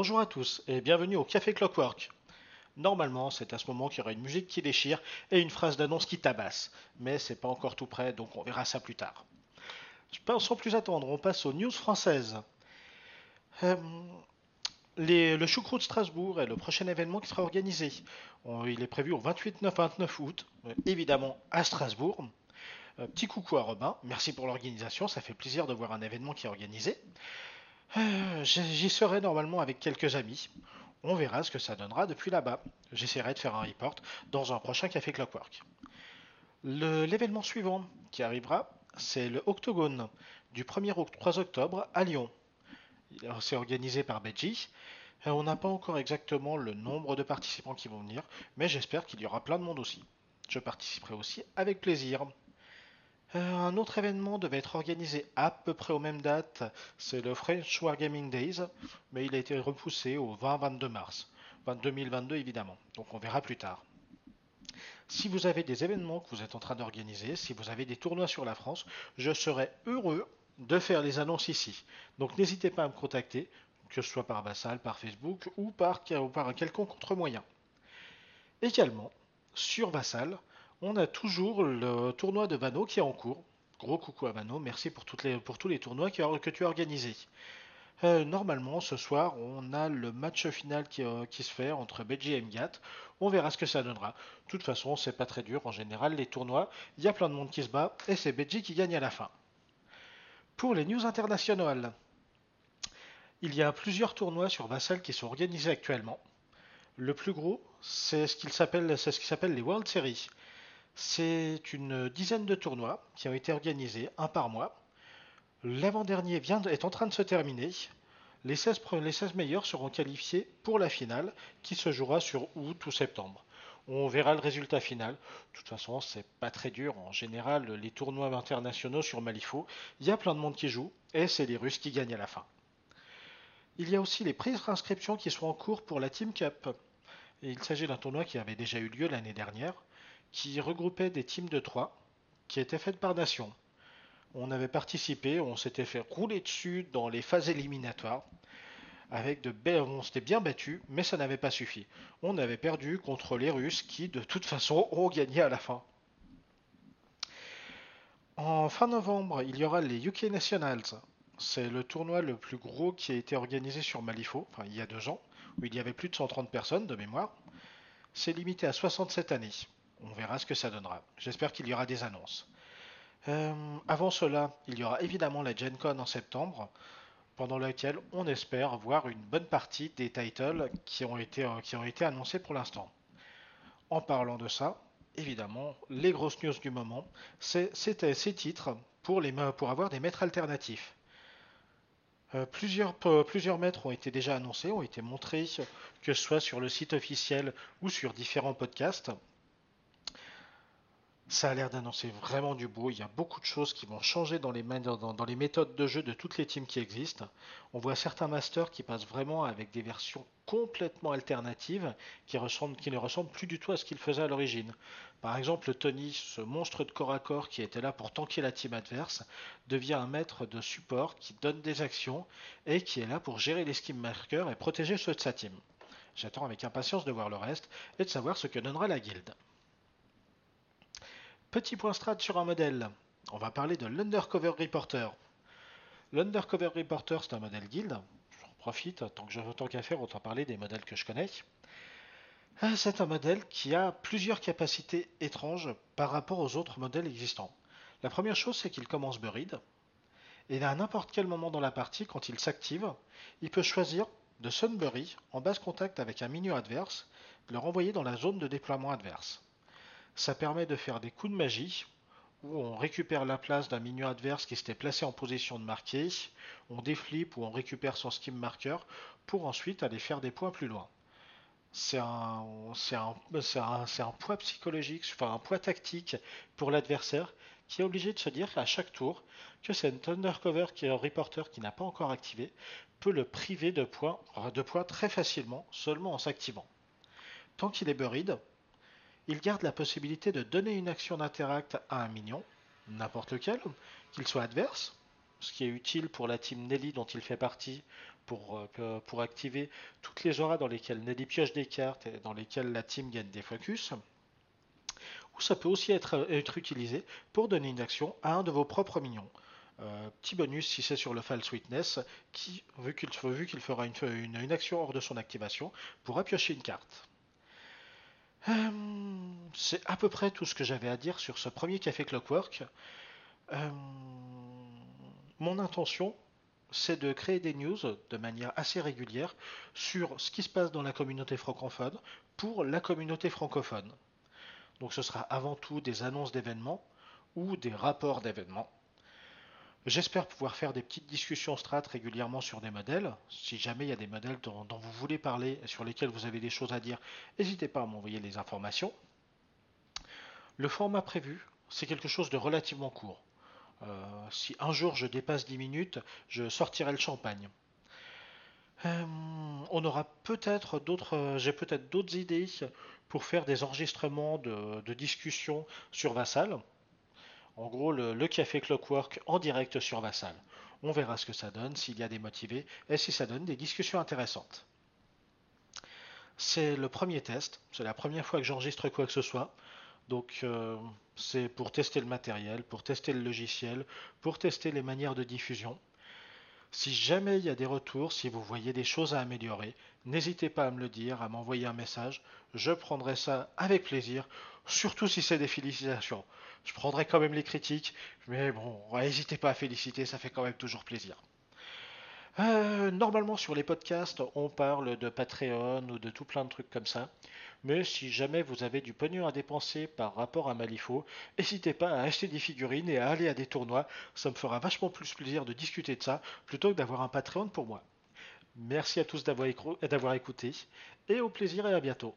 Bonjour à tous et bienvenue au Café Clockwork. Normalement, c'est à ce moment qu'il y aura une musique qui déchire et une phrase d'annonce qui tabasse. Mais c'est pas encore tout prêt, donc on verra ça plus tard. Sans plus attendre, on passe aux news françaises. Euh, le Choucroute Strasbourg est le prochain événement qui sera organisé. il est prévu au 28-29 août, euh, évidemment à Strasbourg. Euh, petit coucou à Robin, merci pour l'organisation, ça fait plaisir de voir un événement qui est organisé. J'y serai normalement avec quelques amis. On verra ce que ça donnera depuis là-bas. J'essaierai de faire un report dans un prochain Café Clockwork. L'événement suivant qui arrivera, c'est le Octogone du 1er au 3 octobre à Lyon. C'est organisé par Beji. Euh, on n'a pas encore exactement le nombre de participants qui vont venir, mais j'espère qu'il y aura plein de monde aussi. Je participerai aussi avec plaisir. Euh, un autre événement devait être organisé à peu près aux mêmes dates, c'est le French Wargaming Days, mais il a été repoussé au 20-22 mars. 2022 évidemment, donc on verra plus tard. Si vous avez des événements que vous êtes en train d'organiser, si vous avez des tournois sur la France, je serai heureux de faire les annonces ici. Donc n'hésitez pas à me contacter, que ce soit par Vassal, par Facebook ou par, ou par un quelconque autre moyen. Également, sur Vassal, on a toujours le tournoi de Vano qui est en cours. Gros coucou à Vano, merci pour, tous les tournois que, tu as organisés. Euh, normalement, ce soir, on a le match final euh, qui, se fait entre Beji et Mgat. On verra ce que ça donnera. De toute façon, c'est pas très dur en général, les tournois. Il y a plein de monde qui se bat et c'est Beji qui gagne à la fin. Pour les news internationales, il y a plusieurs tournois sur Vassal qui sont organisés actuellement. Le plus gros, c'est ce qu'il s'appelle, c'est ce qui s'appelle les World Series. C'est une dizaine de tournois qui ont été organisés, un par mois. L'avant-dernier est en train de se terminer. Les 16, les 16 meilleurs seront qualifiés pour la finale qui se jouera sur août ou septembre. On verra le résultat final. De toute façon, c'est pas très dur. En général, les tournois internationaux sur Malifaux, il y a plein de monde qui joue et c'est les Russes qui gagnent à la fin. Il y a aussi les prises d'inscription qui sont en cours pour la Team Cup. il s'agit d'un tournoi qui avait déjà eu lieu l'année dernière qui regroupait des teams de trois qui étaient faites par nation. On avait participé, on s'était fait rouler dessus dans les phases éliminatoires. Avec de on s'était bien battu, mais ça n'avait pas suffi. On avait perdu contre les Russes qui, de toute façon, ont gagné à la fin. En fin novembre, il y aura les UK Nationals. C'est le tournoi le plus gros qui a été organisé sur Malifaux, il y a deux ans, où il y avait plus de 130 personnes de mémoire. C'est limité à 67 années. On verra ce que ça donnera. J'espère qu'il y aura des annonces. Euh, avant cela, il y aura évidemment la Gen Con en septembre, pendant laquelle on espère voir une bonne partie des titles qui ont été, euh, annoncés pour l'instant. En parlant de ça, évidemment, les grosses news du moment, c'est ces titres pour, les, pour avoir des maîtres alternatifs. Euh, plusieurs, plusieurs maîtres ont été déjà annoncés, ont été montrés, que ce soit sur le site officiel ou sur différents podcasts. Ça a l'air d'annoncer vraiment du beau. Il y a beaucoup de choses qui vont changer dans les, méthodes de jeu de toutes les teams qui existent. On voit certains masters qui passent vraiment avec des versions complètement alternatives qui, ne ressemblent plus du tout à ce qu'ils faisaient à l'origine. Par exemple, Tony, ce monstre de corps à corps qui était là pour tanker la team adverse, devient un maître de support qui donne des actions et qui est là pour gérer les skim et protéger ceux de sa team. J'attends avec impatience de voir le reste et de savoir ce que donnera la guilde. Petit point strat sur un modèle. On va parler de l'Undercover Reporter. L'Undercover Reporter, c'est un modèle guild. J'en profite, tant que je tant qu'à faire, autant parler des modèles que je connais. Euh, c'est un modèle qui a plusieurs capacités étranges par rapport aux autres modèles existants. La première chose, c'est qu'il commence buried. Et à n'importe quel moment dans la partie, quand il s'active, il peut choisir de Sunbury en base contact avec un minion adverse, le renvoyer dans la zone de déploiement adverse. Ça permet de faire des coups de magie où on récupère la place d'un minion adverse qui s'était placé en position de marquer, on déflippe ou on récupère son skim marker pour ensuite aller faire des points plus loin. C'est un, un, poids psychologique, enfin un poids tactique pour l'adversaire qui est obligé de se dire à chaque tour que c'est un undercover qui est un reporter qui n'a pas encore activé peut le priver de points, de points très facilement seulement en s'activant. Tant qu'il est buried, il garde la possibilité de donner une action d'interact à un minion, n'importe lequel, qu'il soit adverse ce qui est utile pour la team Nelly dont il fait partie, pour, euh, pour activer toutes les auras dans lesquelles Nelly pioche des cartes et dans lesquelles la team gagne des focus. Ou ça peut aussi être, utilisé pour donner une action à un de vos propres minions. Euh, petit bonus si c'est sur le False Witness, qui, vu qu'il qu'il fera une, une, action hors de son activation, pourra piocher une carte. Euh, c'est à peu près tout ce que j'avais à dire sur ce premier café Clockwork. Euh, mon intention, c'est de créer des news de manière assez régulière sur ce qui se passe dans la communauté francophone pour la communauté francophone. Donc ce sera avant tout des annonces d'événements ou des rapports d'événements J'espère pouvoir faire des petites discussions strat régulièrement sur des modèles. Si jamais il y a des modèles dont, vous voulez parler et sur lesquels vous avez des choses à dire, n'hésitez pas à m'envoyer les informations. Le format prévu, c'est quelque chose de relativement court. Euh, si un jour je dépasse 10 minutes, je sortirai le champagne. Euh, on aura peut-être d'autres, j'ai peut-être d'autres idées pour faire des enregistrements de, de discussions sur Vassal. En gros, le, café Clockwork en direct sur Vassal. On verra ce que ça donne, s'il y a des motivés et si ça donne des discussions intéressantes. C'est le premier test, c'est la première fois que j'enregistre quoi que ce soit. Donc euh, c'est pour tester le matériel, pour tester le logiciel, pour tester les manières de diffusion. Si jamais il y a des retours, si vous voyez des choses à améliorer, n'hésitez pas à me le dire, à m'envoyer un message. Je prendrai ça avec plaisir, surtout si c'est des félicitations. Je prendrai quand même les critiques, mais bon, n'hésitez pas à féliciter, ça fait quand même toujours plaisir. Euh, normalement sur les podcasts, on parle de Patreon ou de tout plein de trucs comme ça. Mais si jamais vous avez du pognon à dépenser par rapport à Malifaux, n'hésitez pas à acheter des figurines et à aller à des tournois. Ça me fera vachement plus plaisir de discuter de ça plutôt que d'avoir un Patreon pour moi. Merci à tous d'avoir écouté et au plaisir et à bientôt.